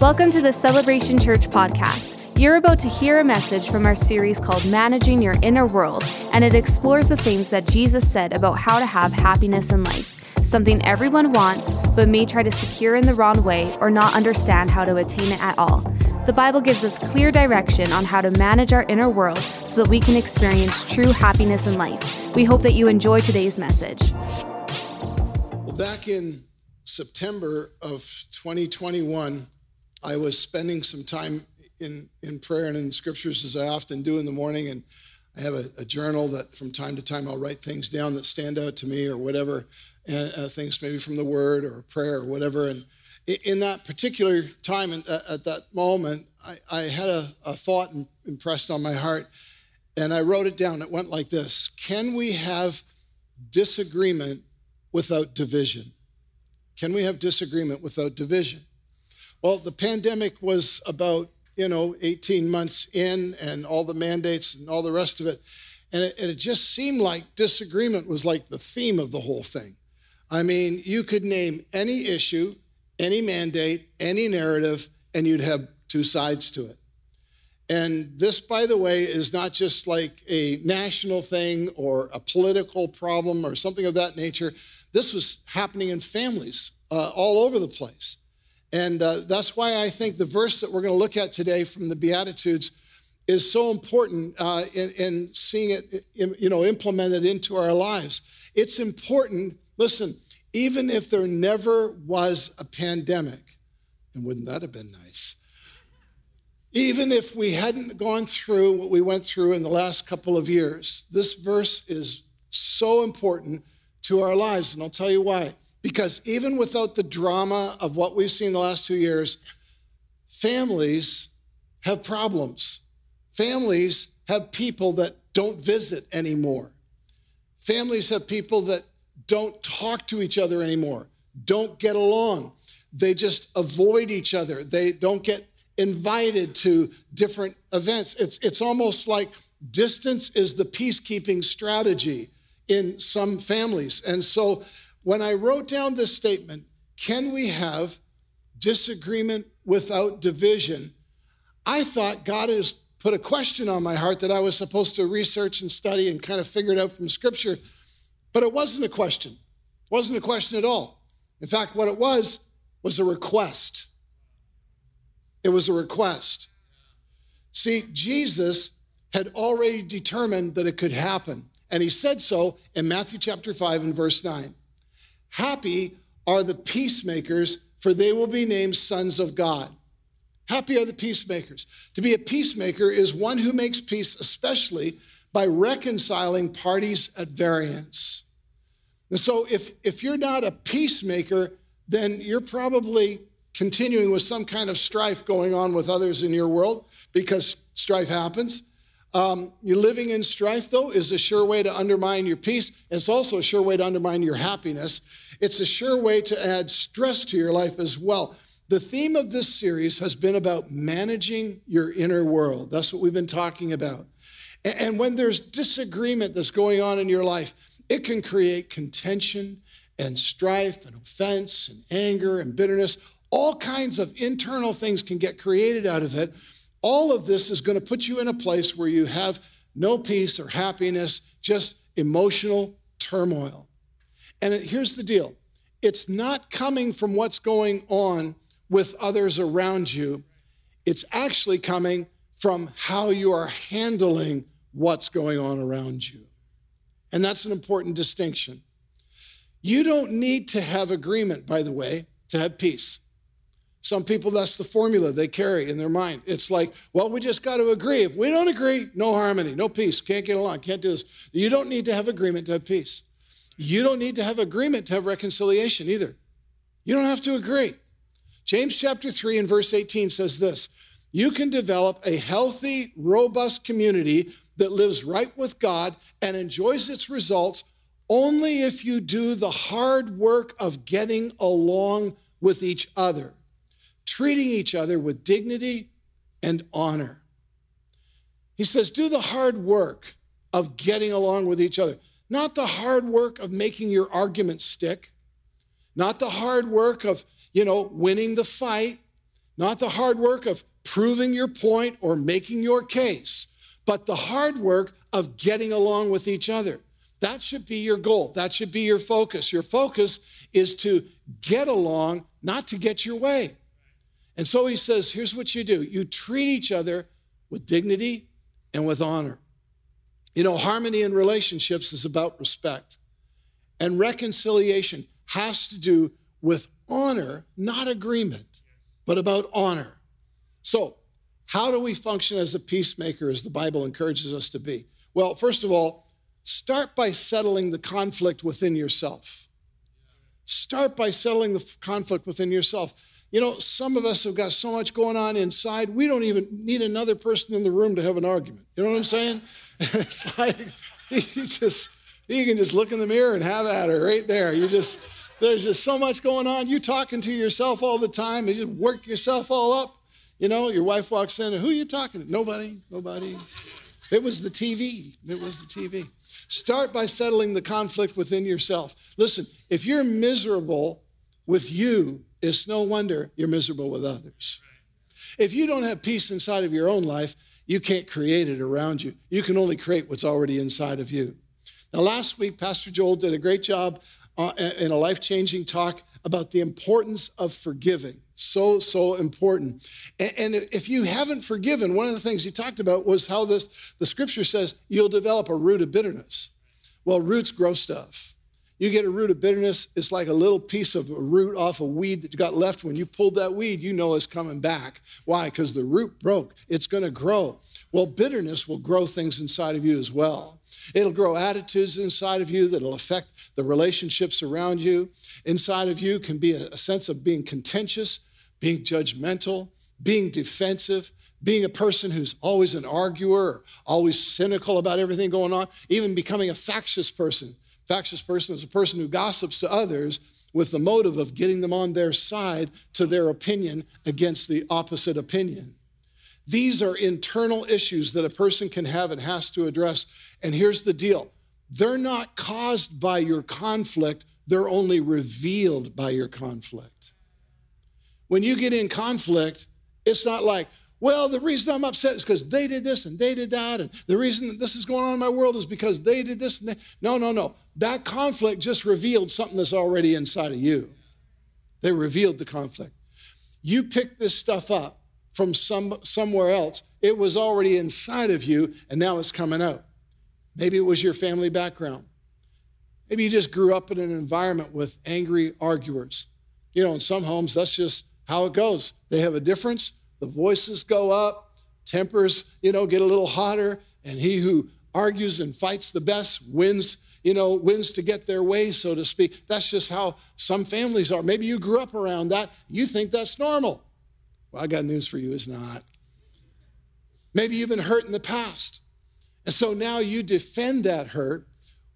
Welcome to the Celebration Church podcast. You're about to hear a message from our series called Managing Your Inner World, and it explores the things that Jesus said about how to have happiness in life, something everyone wants but may try to secure in the wrong way or not understand how to attain it at all. The Bible gives us clear direction on how to manage our inner world so that we can experience true happiness in life. We hope that you enjoy today's message. Well, back in September of 2021, I was spending some time in, in prayer and in scriptures as I often do in the morning. And I have a, a journal that from time to time I'll write things down that stand out to me or whatever, and, uh, things maybe from the word or prayer or whatever. And in that particular time and at that moment, I, I had a, a thought impressed on my heart and I wrote it down. It went like this Can we have disagreement without division? Can we have disagreement without division? Well, the pandemic was about, you know, 18 months in and all the mandates and all the rest of it. And it, it just seemed like disagreement was like the theme of the whole thing. I mean, you could name any issue, any mandate, any narrative, and you'd have two sides to it. And this, by the way, is not just like a national thing or a political problem or something of that nature. This was happening in families uh, all over the place. And uh, that's why I think the verse that we're going to look at today from the Beatitudes is so important uh, in, in, seeing it, you know, implemented into our lives. It's important. Listen, even if there never was a pandemic, and wouldn't that have been nice? Even if we hadn't gone through what we went through in the last couple of years, this verse is so important to our lives, and I'll tell you why. Because even without the drama of what we've seen the last two years, families have problems. Families have people that don't visit anymore. Families have people that don't talk to each other anymore, don't get along. They just avoid each other. They don't get invited to different events. It's, it's almost like distance is the peacekeeping strategy in some families. And so when I wrote down this statement, can we have disagreement without division? I thought God has put a question on my heart that I was supposed to research and study and kind of figure it out from scripture, but it wasn't a question. It wasn't a question at all. In fact, what it was was a request. It was a request. See, Jesus had already determined that it could happen, and he said so in Matthew chapter 5 and verse 9. Happy are the peacemakers, for they will be named sons of God. Happy are the peacemakers. To be a peacemaker is one who makes peace, especially by reconciling parties at variance. And so, if, if you're not a peacemaker, then you're probably continuing with some kind of strife going on with others in your world because strife happens. Um, you're living in strife, though, is a sure way to undermine your peace. And It's also a sure way to undermine your happiness. It's a sure way to add stress to your life as well. The theme of this series has been about managing your inner world. That's what we've been talking about. And when there's disagreement that's going on in your life, it can create contention and strife and offense and anger and bitterness. All kinds of internal things can get created out of it all of this is going to put you in a place where you have no peace or happiness, just emotional turmoil. And here's the deal it's not coming from what's going on with others around you, it's actually coming from how you are handling what's going on around you. And that's an important distinction. You don't need to have agreement, by the way, to have peace. Some people, that's the formula they carry in their mind. It's like, well, we just got to agree. If we don't agree, no harmony, no peace, can't get along, can't do this. You don't need to have agreement to have peace. You don't need to have agreement to have reconciliation either. You don't have to agree. James chapter 3 and verse 18 says this You can develop a healthy, robust community that lives right with God and enjoys its results only if you do the hard work of getting along with each other treating each other with dignity and honor. He says, do the hard work of getting along with each other, not the hard work of making your argument stick, not the hard work of, you know, winning the fight, Not the hard work of proving your point or making your case, but the hard work of getting along with each other. That should be your goal. That should be your focus. Your focus is to get along, not to get your way. And so he says, here's what you do you treat each other with dignity and with honor. You know, harmony in relationships is about respect, and reconciliation has to do with honor, not agreement, but about honor. So, how do we function as a peacemaker as the Bible encourages us to be? Well, first of all, start by settling the conflict within yourself. Start by settling the conflict within yourself. You know, some of us have got so much going on inside, we don't even need another person in the room to have an argument. You know what I'm saying? it's like you just you can just look in the mirror and have at her right there. You just there's just so much going on. You're talking to yourself all the time. You just work yourself all up. You know, your wife walks in and who are you talking to? Nobody, nobody. It was the TV. It was the TV. Start by settling the conflict within yourself. Listen, if you're miserable with you, it's no wonder you're miserable with others. If you don't have peace inside of your own life, you can't create it around you. You can only create what's already inside of you. Now, last week, Pastor Joel did a great job uh, in a life changing talk about the importance of forgiving. So, so important. And, and, if you haven't forgiven, one of the things he talked about was how this the scripture says you'll develop a root of bitterness. Well, roots grow stuff. You get a root of bitterness, it's like a little piece of a root off a weed that got left. When you pulled that weed, you know it's coming back. Why? Because the root broke. It's going to grow. Well, bitterness will grow things inside of you as well. It'll grow attitudes inside of you that'll affect the relationships around you. Inside of you can be a, sense of being contentious, being judgmental, being defensive, being a person who's always an arguer, always cynical about everything going on, even becoming a factious person factious person is a person who gossips to others with the motive of getting them on their side to their opinion against the opposite opinion. These are internal issues that a person can have and has to address. And here's the deal they're not caused by your conflict, they're only revealed by your conflict. When you get in conflict, it's not like, well, the reason I'm upset is because they did this and they did that. And the reason this is going on in my world is because they did this and they. No, no, no. That conflict just revealed something that's already inside of you. They revealed the conflict. You picked this stuff up from some, somewhere else. It was already inside of you, and now it's coming out. Maybe it was your family background. Maybe you just grew up in an environment with angry arguers. You know, in some homes, that's just how it goes. They have a difference the voices go up, tempers, you know, get a little hotter, and he who argues and fights the best wins, you know, wins to get their way, so to speak. That's just how some families are. Maybe you grew up around that. You think that's normal. Well, I got news for you, it's not. Maybe you've been hurt in the past. And so now you defend that hurt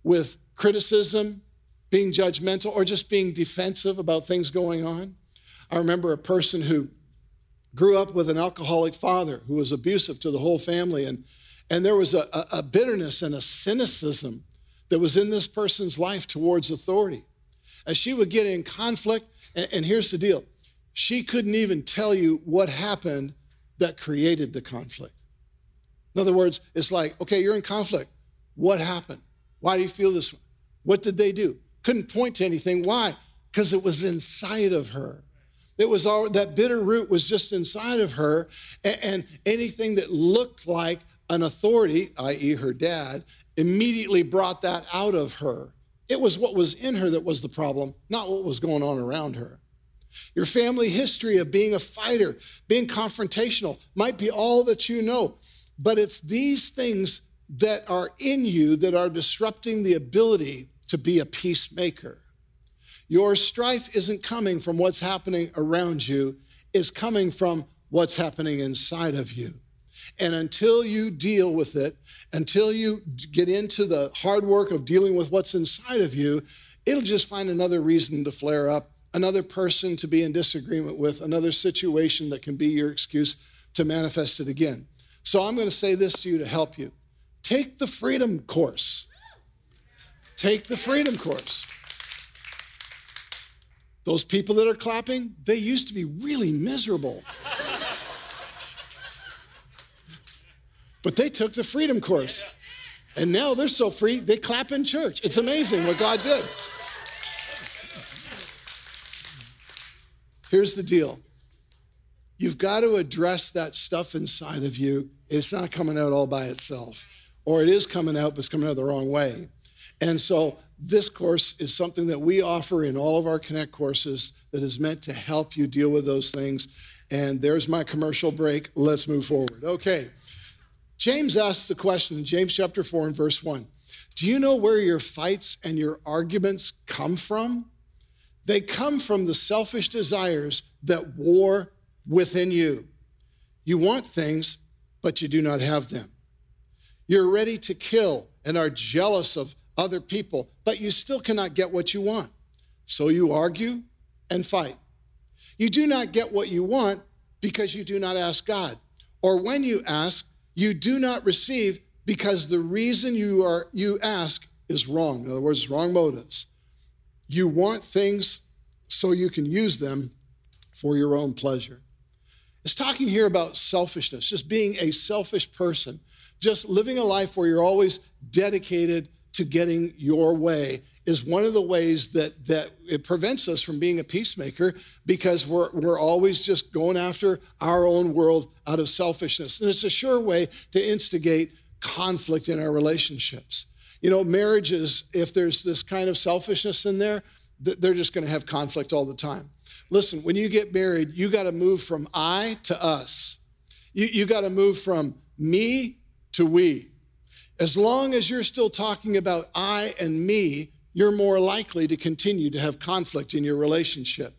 with criticism, being judgmental, or just being defensive about things going on. I remember a person who grew up with an alcoholic father who was abusive to the whole family. And, and there was a, a bitterness and a cynicism that was in this person's life towards authority. As she would get in conflict, and, and here's the deal she couldn't even tell you what happened that created the conflict. In other words, it's like, okay, you're in conflict. What happened? Why do you feel this way? What did they do? Couldn't point to anything. Why? Because it was inside of her. It was all that bitter root was just inside of her, and, and anything that looked like an authority, i.e., her dad, immediately brought that out of her. It was what was in her that was the problem, not what was going on around her. Your family history of being a fighter, being confrontational, might be all that you know, but it's these things that are in you that are disrupting the ability to be a peacemaker. Your strife isn't coming from what's happening around you, it's coming from what's happening inside of you. And until you deal with it, until you get into the hard work of dealing with what's inside of you, it'll just find another reason to flare up, another person to be in disagreement with, another situation that can be your excuse to manifest it again. So I'm going to say this to you to help you take the freedom course. Take the freedom course. Those people that are clapping, they used to be really miserable. but they took the freedom course. And now they're so free, they clap in church. It's amazing what God did. Here's the deal you've got to address that stuff inside of you. It's not coming out all by itself, or it is coming out, but it's coming out the wrong way. And so this course is something that we offer in all of our Connect courses that is meant to help you deal with those things. And there's my commercial break. Let's move forward. Okay. James asks the question in James chapter 4 and verse 1 Do you know where your fights and your arguments come from? They come from the selfish desires that war within you. You want things, but you do not have them. You're ready to kill and are jealous of other people, but you still cannot get what you want. So you argue and fight. You do not get what you want because you do not ask God. Or when you ask, you do not receive because the reason you are you ask is wrong. In other words, wrong motives. You want things so you can use them for your own pleasure. It's talking here about selfishness, just being a selfish person, just living a life where you're always dedicated to getting your way is one of the ways that, that it prevents us from being a peacemaker because we're, we're always just going after our own world out of selfishness. And it's a sure way to instigate conflict in our relationships. You know, marriages, if there's this kind of selfishness in there, they're just going to have conflict all the time. Listen, when you get married, you got to move from I to us. You, you got to move from me to we. As long as you're still talking about I and me, you're more likely to continue to have conflict in your relationship.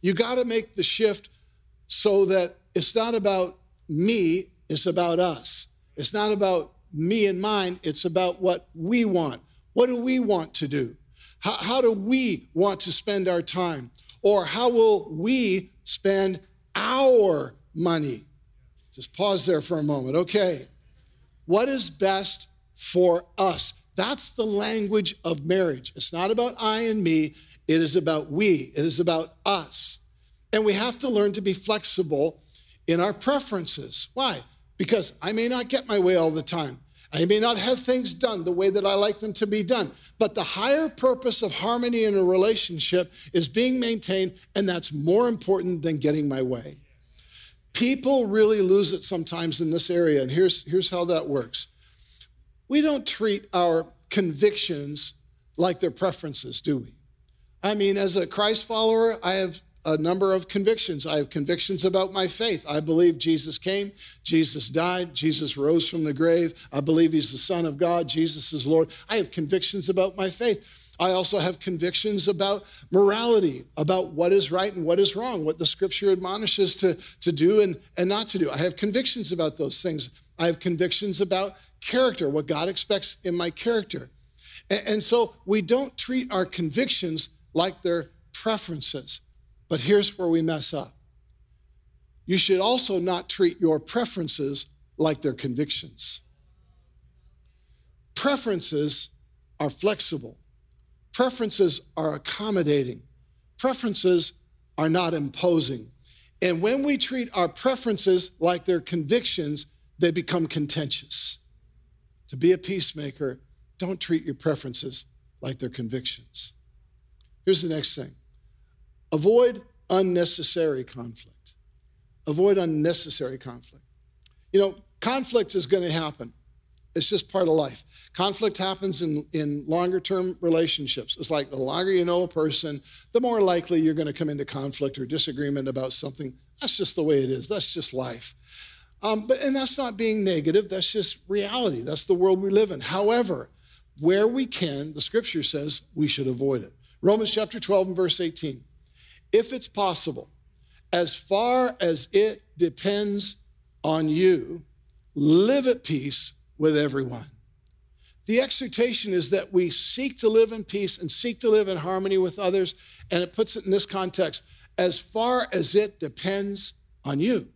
You got to make the shift so that it's not about me, it's about us. It's not about me and mine, it's about what we want. What do we want to do? How, how do we want to spend our time? Or how will we spend our money? Just pause there for a moment. Okay. What is best for us? That's the language of marriage. It's not about I and me, it is about we, it is about us. And we have to learn to be flexible in our preferences. Why? Because I may not get my way all the time. I may not have things done the way that I like them to be done. But the higher purpose of harmony in a relationship is being maintained, and that's more important than getting my way. People really lose it sometimes in this area, and here's, here's how that works we don't treat our convictions like their preferences, do we? I mean, as a Christ follower, I have a number of convictions. I have convictions about my faith. I believe Jesus came, Jesus died, Jesus rose from the grave. I believe he's the Son of God, Jesus is Lord. I have convictions about my faith. I also have convictions about morality, about what is right and what is wrong, what the scripture admonishes to, to do and, and not to do. I have convictions about those things. I have convictions about character, what God expects in my character. And, and so we don't treat our convictions like they're preferences. But here's where we mess up. You should also not treat your preferences like they're convictions. Preferences are flexible. Preferences are accommodating. Preferences are not imposing. And when we treat our preferences like they're convictions, they become contentious. To be a peacemaker, don't treat your preferences like they're convictions. Here's the next thing avoid unnecessary conflict. Avoid unnecessary conflict. You know, conflict is going to happen. It's just part of life. Conflict happens in, in longer term relationships. It's like the longer you know a person, the more likely you're going to come into conflict or disagreement about something. That's just the way it is. That's just life. Um, but and that's not being negative. That's just reality. That's the world we live in. However, where we can, the Scripture says we should avoid it. Romans chapter 12 and verse 18. If it's possible, as far as it depends on you, live at peace with everyone. The exhortation is that we seek to live in peace and seek to live in harmony with others. And it puts it in this context as far as it depends on you.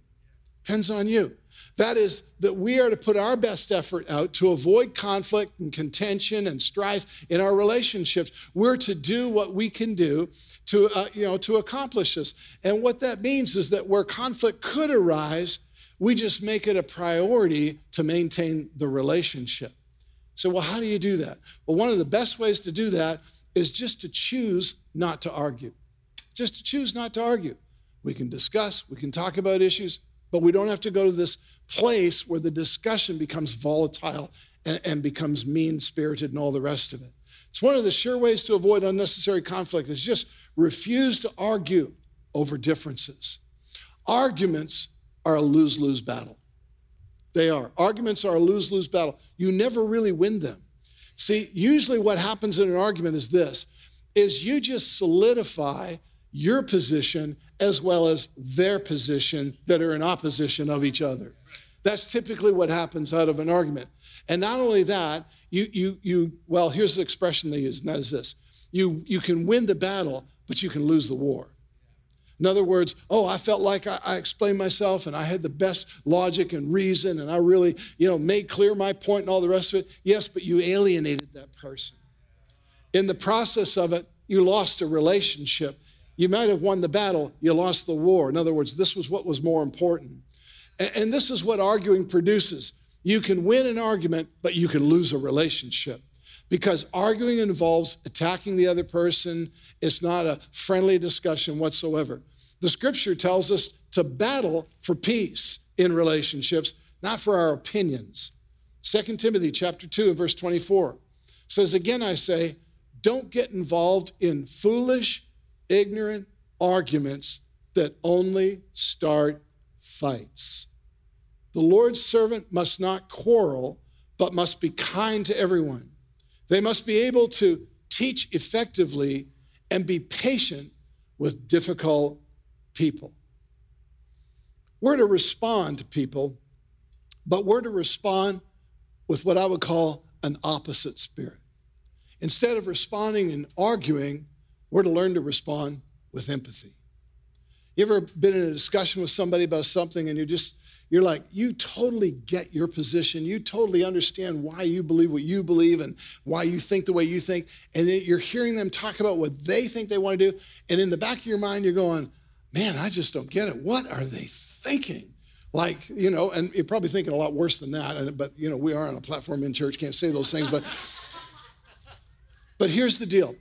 Depends on you. That is, that we are to put our best effort out to avoid conflict and contention and strife in our relationships. We're to do what we can do to, uh, you know, to accomplish this. And what that means is that where conflict could arise, We just make it a priority to maintain the relationship. So, well, how do you do that? Well, one of the best ways to do that is just to choose not to argue. Just to choose not to argue. We can discuss, we can talk about issues, but we don't have to go to this place where the discussion becomes volatile and, and becomes mean spirited and all the rest of it. It's one of the sure ways to avoid unnecessary conflict is just refuse to argue over differences. Arguments are a lose lose battle. They are. Arguments are a lose lose battle. You never really win them. See, usually what happens in an argument is this is you just solidify your position as well as their position that are in opposition of each other. That's typically what happens out of an argument. And not only that, you you you well, here's the expression they use, and that is this. You you can win the battle, but you can lose the war. In other words, oh, I felt like I, I, explained myself and I had the best logic and reason and I really, you know, made clear my point and all the rest of it. Yes, but you alienated that person. In the process of it, you lost a relationship. You might have won the battle, you lost the war. In other words, this was what was more important. And, and this is what arguing produces. You can win an argument, but you can lose a relationship because arguing involves attacking the other person. It's not a friendly discussion whatsoever. The scripture tells us to battle for peace in relationships, not for our opinions. 2 Timothy chapter 2 and verse 24 says, Again, I say, don't get involved in foolish, ignorant arguments that only start fights. The Lord's servant must not quarrel, but must be kind to everyone they must be able to teach effectively and be patient with difficult people. We're to respond to people, but we're to respond with what I would call an opposite spirit. Instead of responding and arguing, we're to learn to respond with empathy. You ever been in a discussion with somebody about something and you're just you're like, you totally get your position. You totally understand why you believe what you believe and why you think the way you think. And then you're hearing them talk about what they think they want to do. And in the back of your mind, you're going, man, I just don't get it. What are they thinking? Like, you know, and you're probably thinking a lot worse than that. and, But, you know, we are on a platform in church, can't say those things. But, but here's the deal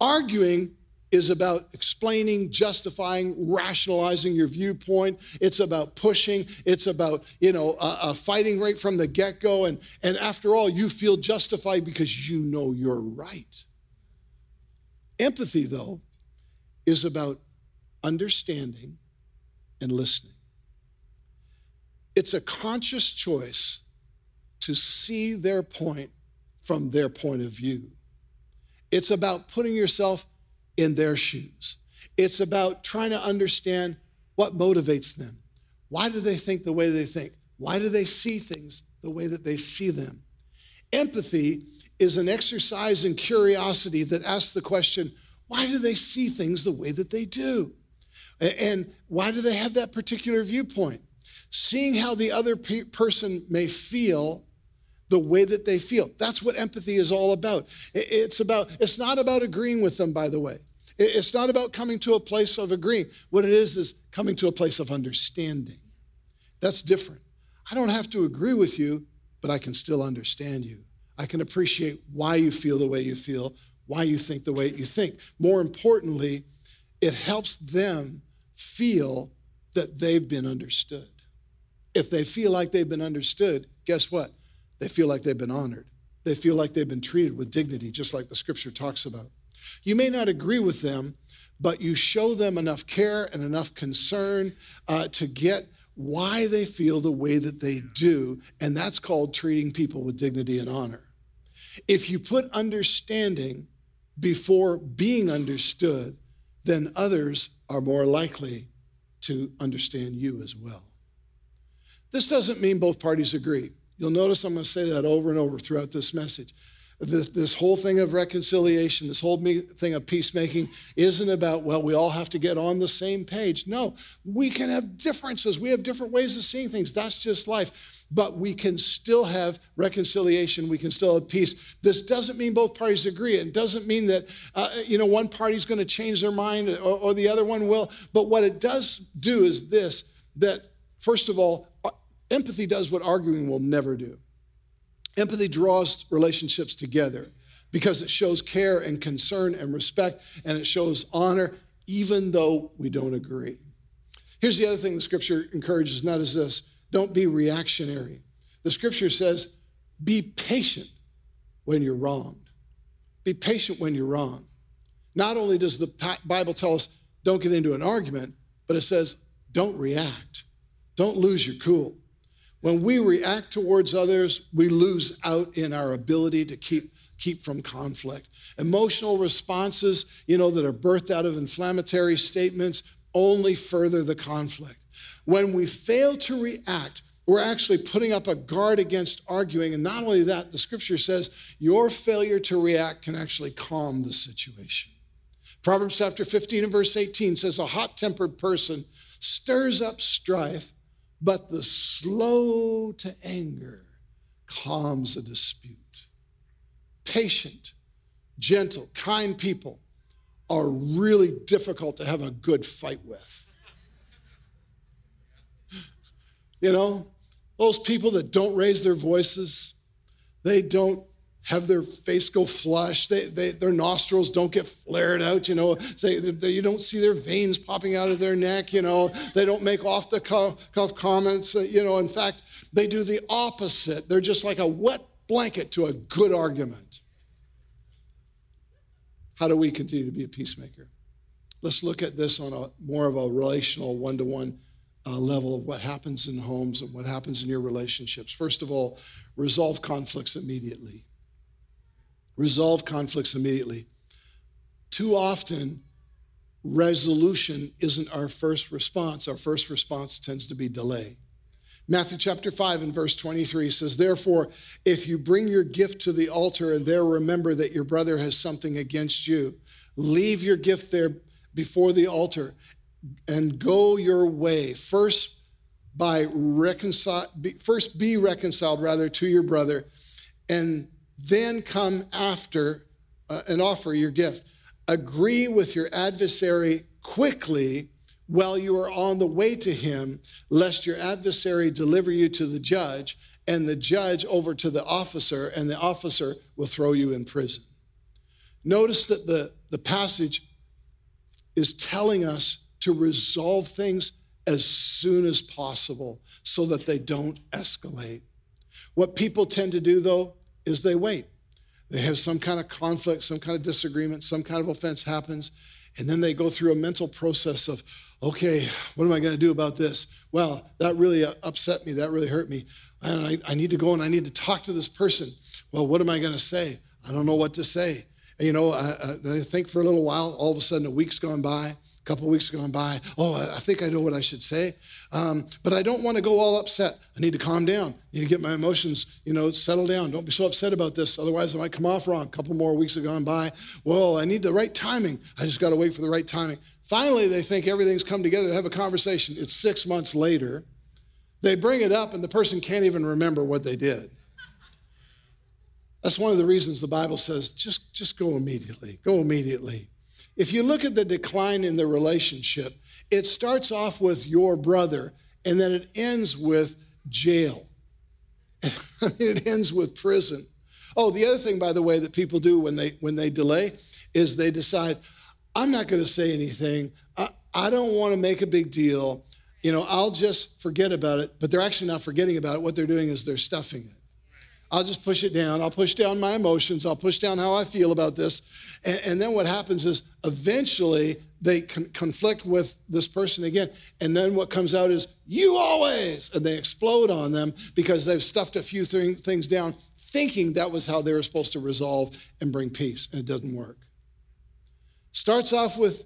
arguing is about explaining, justifying, rationalizing your viewpoint. It's about pushing. It's about, you know, uh, fighting right from the get go. And, and after all, you feel justified because you know you're right. Empathy, though, is about understanding and listening. It's a conscious choice to see their point from their point of view. It's about putting yourself in their shoes. It's about trying to understand what motivates them. Why do they think the way they think? Why do they see things the way that they see them? Empathy is an exercise in curiosity that asks the question why do they see things the way that they do? And why do they have that particular viewpoint? Seeing how the other pe- person may feel the way that they feel. That's what empathy is all about. It's about it's not about agreeing with them by the way. It's not about coming to a place of agreeing. What it is is coming to a place of understanding. That's different. I don't have to agree with you, but I can still understand you. I can appreciate why you feel the way you feel, why you think the way you think. More importantly, it helps them feel that they've been understood. If they feel like they've been understood, guess what? They feel like they've been honored. They feel like they've been treated with dignity, just like the scripture talks about. You may not agree with them, but you show them enough care and enough concern uh, to get why they feel the way that they do, and that's called treating people with dignity and honor. If you put understanding before being understood, then others are more likely to understand you as well. This doesn't mean both parties agree. You'll notice I'm going to say that over and over throughout this message this, this whole thing of reconciliation, this whole thing of peacemaking isn't about, well, we all have to get on the same page. No, we can have differences. We have different ways of seeing things. That's just life. But we can still have reconciliation. We can still have peace. This doesn't mean both parties agree. It doesn't mean that, uh, you know, one party's going to change their mind or, or the other one will. But what it does do is this that First of all, uh, empathy does what arguing will never do. Empathy draws relationships together because it shows care and concern and respect, and it shows honor, even though we don't agree. Here's the other thing the scripture encourages, and that is this don't be reactionary. The scripture says, be patient when you're wronged. Be patient when you're wrong. Not only does the Bible tell us don't get into an argument, but it says don't react. Don't lose your cool. When we react towards others, we lose out in our ability to keep keep from conflict. Emotional responses, you know, that are birthed out of inflammatory statements only further the conflict. When we fail to react, we're actually putting up a guard against arguing. And not only that, the scripture says your failure to react can actually calm the situation. Proverbs chapter 15 and verse 18 says, A hot tempered person stirs up strife, but the slow to anger calms a dispute. Patient, gentle, kind people are really difficult to have a good fight with. You know, those people that don't raise their voices, they don't have their face go flush. They, they, their nostrils don't get flared out, you know. Say, they, you don't see their veins popping out of their neck, you know. They don't make off the cuff, cuff comments, uh, you know. In fact, they do the opposite. They're just like a wet blanket to a good argument. How do we continue to be a peacemaker? Let's look at this on a more of a relational one to one Uh, level of what happens in homes and what happens in your relationships. First of all, resolve conflicts immediately resolve conflicts immediately. Too often, resolution isn't our first response. Our first response tends to be delay. Matthew chapter 5 and verse 23 says, Therefore, if you bring your gift to the altar and there remember that your brother has something against you, leave your gift there before the altar and go your way. First, by reconcile, first be reconciled rather to your brother, and then come after uh, and offer your gift. Agree with your adversary quickly while you are on the way to him, lest your adversary deliver you to the judge and the judge over to the officer, and the officer will throw you in prison. Notice that the, the passage is telling us to resolve things as soon as possible so that they don't escalate. What people tend to do, though, is they wait. They have some kind of conflict, some kind of disagreement, some kind of offense happens, and then they go through a mental process of, okay, what am I going to do about this? Well, that really upset me. That really hurt me. And I, I need to go and I need to talk to this person. Well, what am I going to say? I don't know what to say. And, you know, I, I think for a little while, all of a sudden a week's gone by, couple of weeks gone by. Oh, I think I know what I should say. Um, but I don't want to go all upset. I need to calm down. I need to get my emotions, you know, settle down. Don't be so upset about this. Otherwise, I might come off wrong. A couple more weeks have gone by. Well, I need the right timing. I just got to wait for the right timing. Finally, they think everything's come together to have a conversation. It's six months later. They bring it up, and the person can't even remember what they did. That's one of the reasons the Bible says just, just go immediately. Go immediately. If you look at the decline in the relationship, it starts off with your brother and then it ends with jail. It ends with prison. Oh, the other thing, by the way, that people do when they when they delay is they decide, I'm not going to say anything. I, I don't want to make a big deal. You know, I'll just forget about it. But they're actually not forgetting about it. What they're doing is they're stuffing it. I'll just push it down. I'll push down my emotions. I'll push down how I feel about this. And, and then what happens is eventually they con- conflict with this person again. And then what comes out is, you always, and they explode on them because they've stuffed a few th- things down, thinking that was how they were supposed to resolve and bring peace. And it doesn't work. Starts off with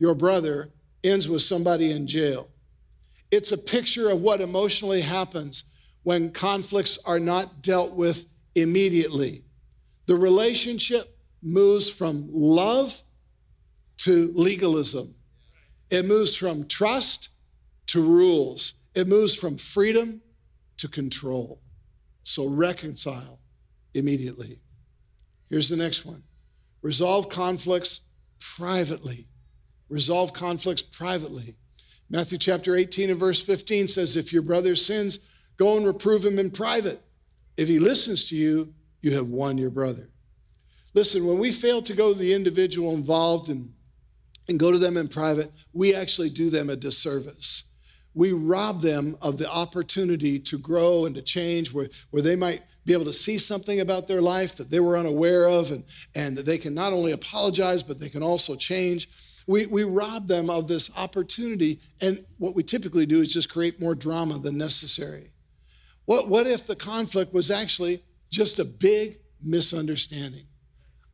your brother, ends with somebody in jail. It's a picture of what emotionally happens when conflicts are not dealt with immediately. The relationship moves from love to legalism, it moves from trust to rules, it moves from freedom to control. So reconcile immediately. Here's the next one resolve conflicts privately. Resolve conflicts privately Matthew chapter 18 and verse 15 says, If your brother sins, go and reprove him in private. If he listens to you, you have won your brother. Listen, when we fail to go to the individual involved and, and go to them in private, we actually do them a disservice. We rob them of the opportunity to grow and to change, where, where they might be able to see something about their life that they were unaware of, and, and that they can not only apologize, but they can also change. We, we rob them of this opportunity, and what we typically do is just create more drama than necessary. What, what if the conflict was actually just a big misunderstanding?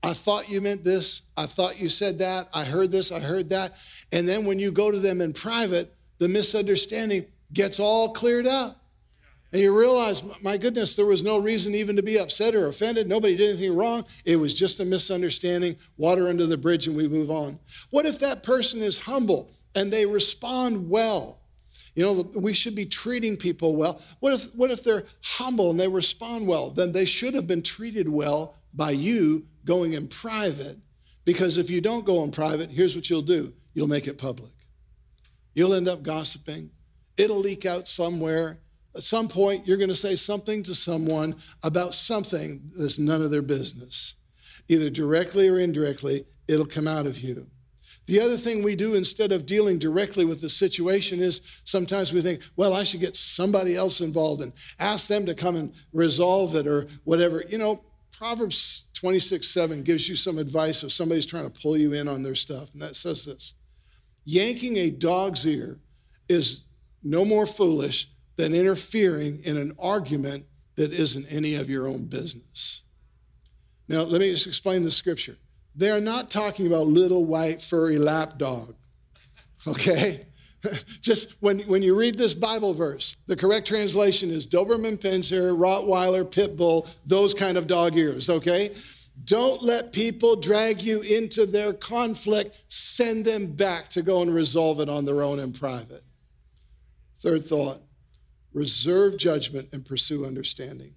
I thought you meant this. I thought you said that. I heard this. I heard that. And then when you go to them in private, the misunderstanding gets all cleared up. And you realize, my goodness, there was no reason even to be upset or offended. Nobody did anything wrong. It was just a misunderstanding, water under the bridge, and we move on. What if that person is humble and they respond well? You know, we should be treating people well. What if, what if they're humble and they respond well? Then they should have been treated well by you going in private. Because if you don't go in private, here's what you'll do you'll make it public. You'll end up gossiping, it'll leak out somewhere at some point, you're going to say something to someone about something that's none of their business. Either directly or indirectly, it'll come out of you. The other thing we do instead of dealing directly with the situation is sometimes we think, well, I should get somebody else involved and ask them to come and resolve it or whatever. You know, Proverbs 26 7 gives you some advice if somebody's trying to pull you in on their stuff. And that says this Yanking a dog's ear is no more foolish than interfering in an argument that isn't any of your own business. Now, let me just explain the scripture. They're not talking about little white furry lapdog, okay? just when, when you read this Bible verse, the correct translation is Doberman Pinscher, Rottweiler, Pit Bull, those kind of dog ears, okay? Don't let people drag you into their conflict. Send them back to go and resolve it on their own in private. Third thought reserve judgment, and pursue understanding.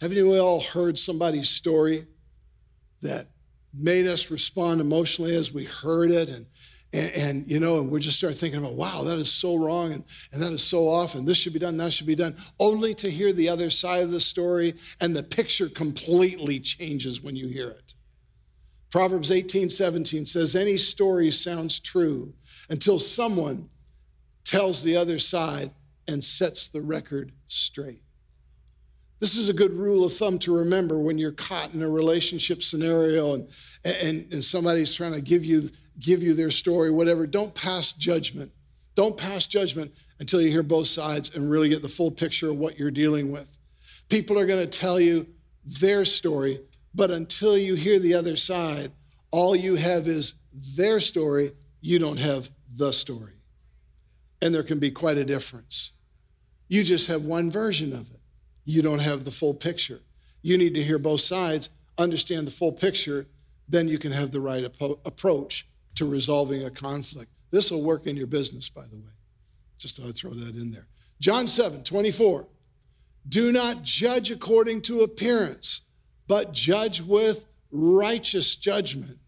Haven't you all heard somebody's story that made us respond emotionally as we heard it? And, and, and, you know, and we just start thinking about, wow, that is so wrong and, and that is so off, and this should be done, that should be done, only to hear the other side of the story, and the picture completely changes when you hear it. Proverbs 18, 17 says, Any story sounds true until someone tells the other side and sets the record straight. This is a good rule of thumb to remember when you're caught in a relationship scenario and, and, and somebody's trying to give you, give you their story, whatever. Don't pass judgment. Don't pass judgment until you hear both sides and really get the full picture of what you're dealing with. People are going to tell you their story, but until you hear the other side, all you have is their story. You don't have the story and there can be quite a difference. You just have one version of it. You don't have the full picture. You need to hear both sides, understand the full picture, then you can have the right ap- approach to resolving a conflict. This will work in your business, by the way. Just thought I'd throw that in there. John 7 24. Do not judge according to appearance, but judge with righteous judgment.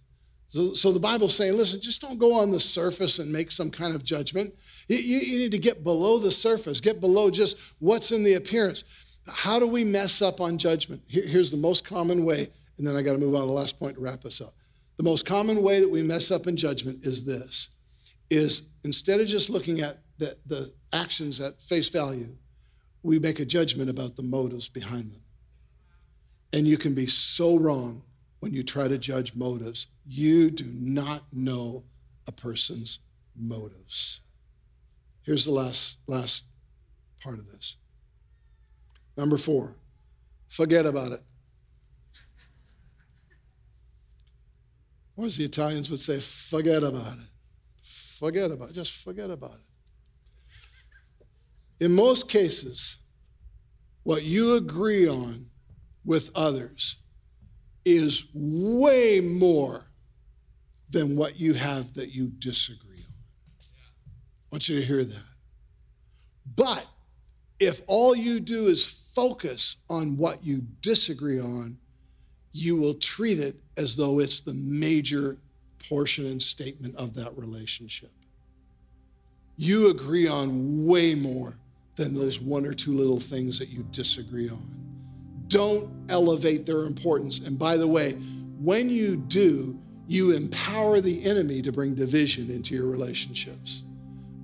So, so the Bible's saying, listen, just don't go on the surface and make some kind of judgment. You, you need to get below the surface, get below just what's in the appearance. How do we mess up on judgment? Here, here's the most common way, and then I got to move on to the last point to wrap us up. The most common way that we mess up in judgment is this is instead of just looking at the, the actions at face value, we make a judgment about the motives behind them. And you can be so wrong when you try to judge motives. You do not know a person's motives. Here's the last, last part of this. Number four, forget about it. Or as the Italians would say, forget about it. Forget about it. Just forget about it. In most cases, what you agree on with others is way more than what you have that you disagree on. I want you to hear that. But if all you do is focus on what you disagree on, you will treat it as though it's the major portion and statement of that relationship. you agree on way more than those one or two little things that you disagree on. Don't elevate their importance. And by the way, when you do, you empower the enemy to bring division into your relationships.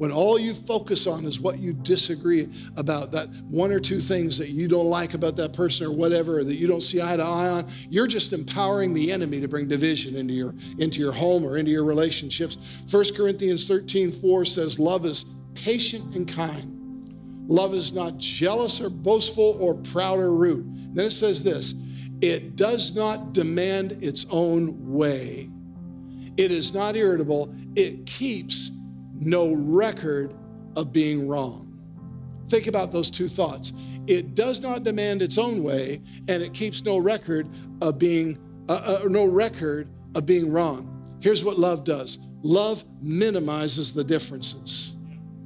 When all you focus on is what you disagree about, that one or two things that you don't like about that person or whatever, or that you don't see eye to eye on, you're just empowering the enemy to bring division into your, into your home or into your relationships. 1 Corinthians 13 4 says, Love is patient and kind. Love is not jealous or boastful or proud or rude. Then it says this it does not demand its own way. It is not irritable. It keeps no record of being wrong. Think about those two thoughts. It does not demand its own way, and it keeps no record of being uh, uh, no record of being wrong. Here's what love does. Love minimizes the differences.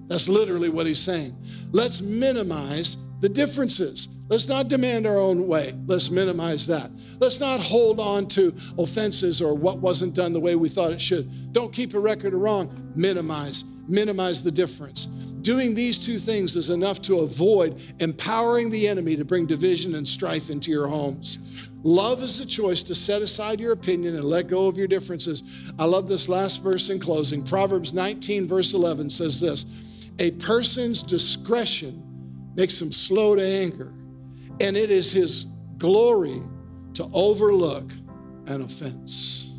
That's literally what he's saying. Let's minimize the differences. Let's not demand our own way. Let's minimize that. Let's not hold on to offenses or what wasn't done the way we thought it should. Don't keep a record of wrong. Minimize. Minimize the difference. Doing these two things is enough to avoid empowering the enemy to bring division and strife into your homes. Love is the choice to set aside your opinion and let go of your differences. I love this last verse in closing. Proverbs 19, verse 11 says this A person's discretion makes him slow to anger, and it is his glory to overlook an offense.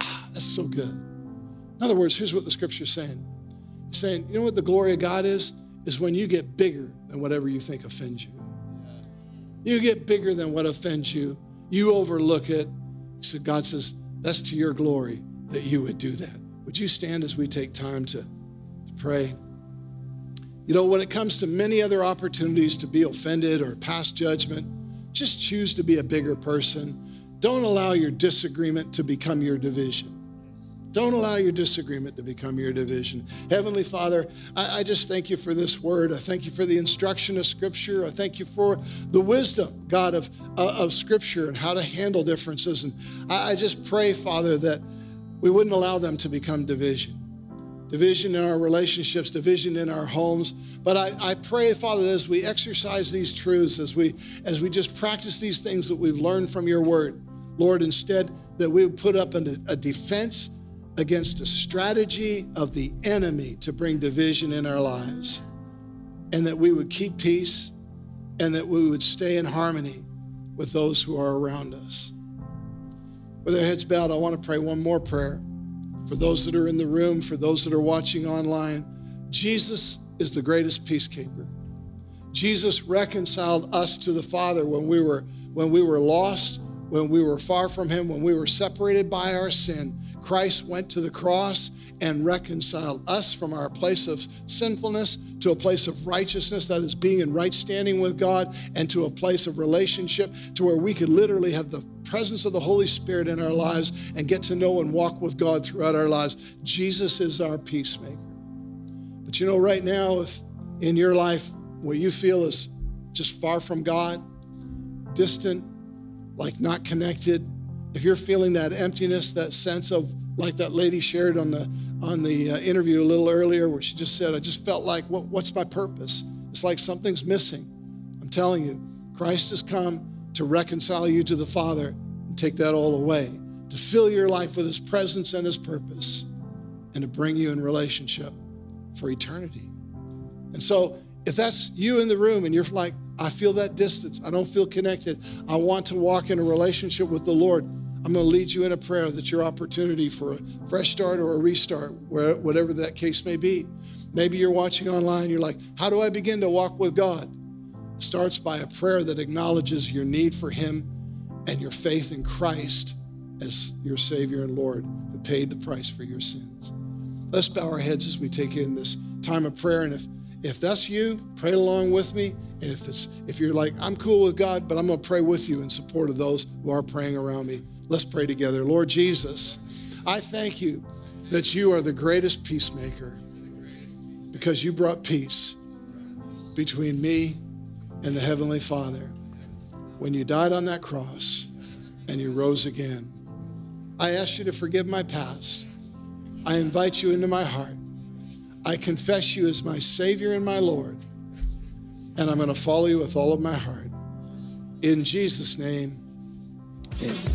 Ah, that's so good. In other words, here's what the scripture is saying. He's saying, you know what the glory of God is? Is when you get bigger than whatever you think offends you. You get bigger than what offends you. You overlook it. So God says, that's to your glory that you would do that. Would you stand as we take time to pray? You know, when it comes to many other opportunities to be offended or pass judgment, just choose to be a bigger person. Don't allow your disagreement to become your division. Don't allow your disagreement to become your division. Heavenly Father, I, I, just thank you for this word. I thank you for the instruction of Scripture. I thank you for the wisdom, God, of, uh, of Scripture and how to handle differences. And I, I just pray, Father, that we wouldn't allow them to become division. Division in our relationships, division in our homes. But I, I pray, Father, as we exercise these truths, as we as we just practice these things that we've learned from your word, Lord, instead that we would put up a, a defense against a strategy of the enemy to bring division in our lives, and that we would keep peace and that we would stay in harmony with those who are around us. With our heads bowed, I want to pray one more prayer for those that are in the room, for those that are watching online. Jesus is the greatest peacekeeper. Jesus reconciled us to the Father when we were when we were lost, when we were far from him, when we were separated by our sin. Christ went to the cross and reconciled us from our place of sinfulness to a place of righteousness, that is being in right standing with God, and to a place of relationship to where we could literally have the presence of the Holy Spirit in our lives and get to know and walk with God throughout our lives. Jesus is our peacemaker. But you know, right now, if in your life what you feel is just far from God, distant, like not connected, if you're feeling that emptiness, that sense of like that lady shared on the on the uh, interview a little earlier, where she just said, "I just felt like, what, what's my purpose? It's like something's missing." I'm telling you, Christ has come to reconcile you to the Father and take that all away, to fill your life with His presence and His purpose, and to bring you in relationship for eternity. And so, if that's you in the room and you're like, I feel that distance, I don't feel connected, I want to walk in a relationship with the Lord I'm going to lead you in a prayer that's your opportunity for a fresh start or a restart, whatever that case may be. Maybe you're watching online, you're like, how do I begin to walk with God? It starts by a prayer that acknowledges your need for Him and your faith in Christ as your Savior and Lord who paid the price for your sins. Let's bow our heads as we take in this time of prayer. And if, if that's you, pray along with me. And if, it's, if you're like, I'm cool with God, but I'm going to pray with you in support of those who are praying around me. Let's pray together. Lord Jesus, I thank you that you are the greatest peacemaker because you brought peace between me and the Heavenly Father when you died on that cross and you rose again. I ask you to forgive my past. I invite you into my heart. I confess you as my Savior and my Lord, and I'm going to follow you with all of my heart. In Jesus' name, amen.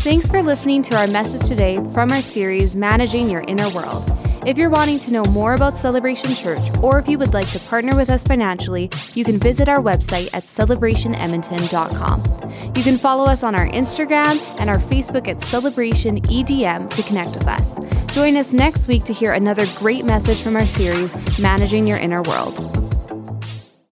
Thanks for listening to our message today from our series, Managing Your Inner World. If you're wanting to know more about Celebration Church, or if you would like to partner with us financially, you can visit our website at celebrationedmonton.com. You can follow us on our Instagram and our Facebook at Celebration EDM to connect with us. Join us next week to hear another great message from our series, Managing Your Inner World.